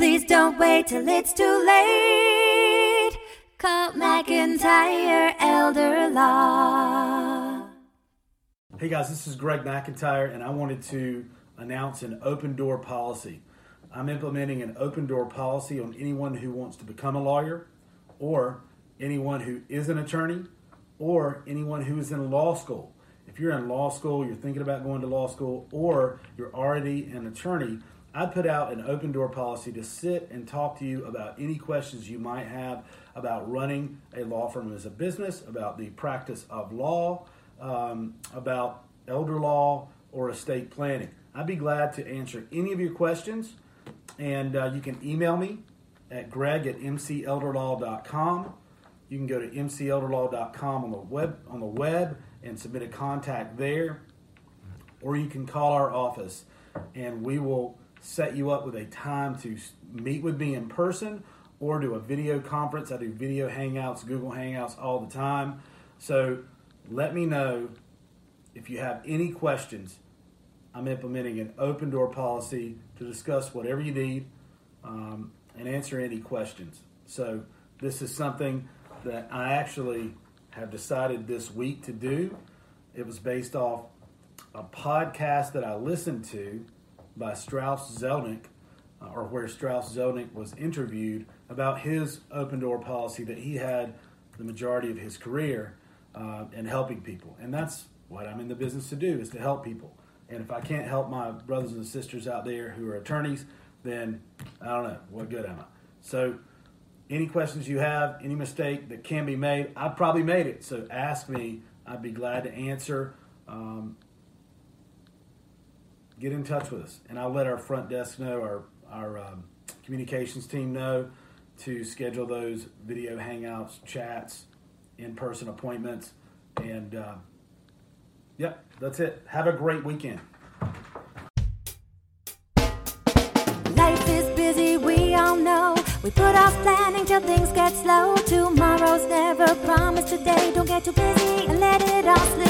Please don't wait till it's too late. Call McIntyre Elder Law. Hey guys, this is Greg McIntyre, and I wanted to announce an open door policy. I'm implementing an open door policy on anyone who wants to become a lawyer, or anyone who is an attorney, or anyone who is in law school. If you're in law school, you're thinking about going to law school, or you're already an attorney, I put out an open door policy to sit and talk to you about any questions you might have about running a law firm as a business, about the practice of law, um, about elder law or estate planning. I'd be glad to answer any of your questions, and uh, you can email me at greg at mcelderlaw.com. You can go to mcelderlaw.com on the web on the web and submit a contact there, or you can call our office, and we will set you up with a time to meet with me in person or do a video conference. I do video hangouts, Google Hangouts all the time. So let me know if you have any questions. I'm implementing an open door policy to discuss whatever you need um, and answer any questions. So this is something that I actually have decided this week to do. It was based off a podcast that I listened to by Strauss Zelnick, uh, or where Strauss Zelnick was interviewed about his open door policy that he had the majority of his career uh, in helping people. And that's what I'm in the business to do, is to help people. And if I can't help my brothers and sisters out there who are attorneys, then I don't know, what good am I? So, any questions you have, any mistake that can be made, I probably made it. So ask me. I'd be glad to answer. Um, get in touch with us, and I'll let our front desk know, our our um, communications team know to schedule those video hangouts, chats, in-person appointments, and uh, yep, that's it. Have a great weekend. Life is busy, we all know. We put off planning till things get slow. Tomorrow's never promised today. Don't get too busy and let it all slip